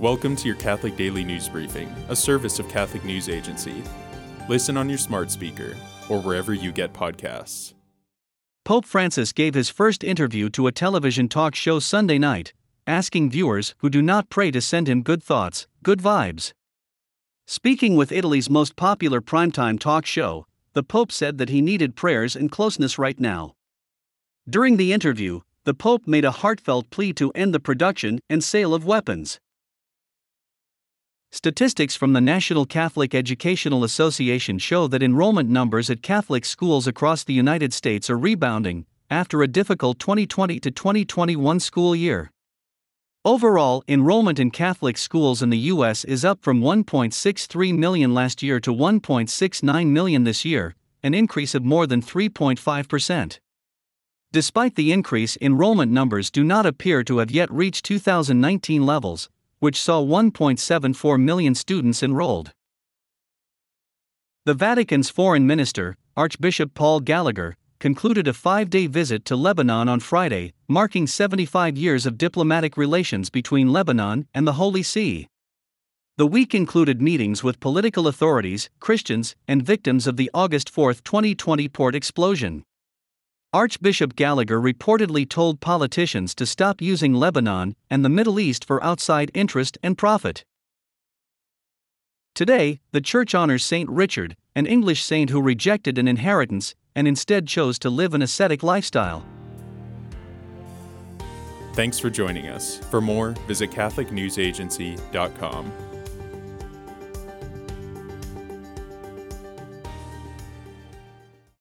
Welcome to your Catholic Daily News Briefing, a service of Catholic News Agency. Listen on your smart speaker or wherever you get podcasts. Pope Francis gave his first interview to a television talk show Sunday night, asking viewers who do not pray to send him good thoughts, good vibes. Speaking with Italy's most popular primetime talk show, the Pope said that he needed prayers and closeness right now. During the interview, the Pope made a heartfelt plea to end the production and sale of weapons. Statistics from the National Catholic Educational Association show that enrollment numbers at Catholic schools across the United States are rebounding after a difficult 2020 to 2021 school year. Overall, enrollment in Catholic schools in the U.S. is up from 1.63 million last year to 1.69 million this year, an increase of more than 3.5%. Despite the increase, enrollment numbers do not appear to have yet reached 2019 levels, which saw 1.74 million students enrolled. The Vatican's foreign minister, Archbishop Paul Gallagher, concluded a five day visit to Lebanon on Friday, marking 75 years of diplomatic relations between Lebanon and the Holy See. The week included meetings with political authorities, Christians, and victims of the August 4, 2020 port explosion. Archbishop Gallagher reportedly told politicians to stop using Lebanon and the Middle East for outside interest and profit. Today, the Church honors Saint Richard, an English saint who rejected an inheritance and instead chose to live an ascetic lifestyle. Thanks for joining us. For more, visit CatholicNewsAgency.com.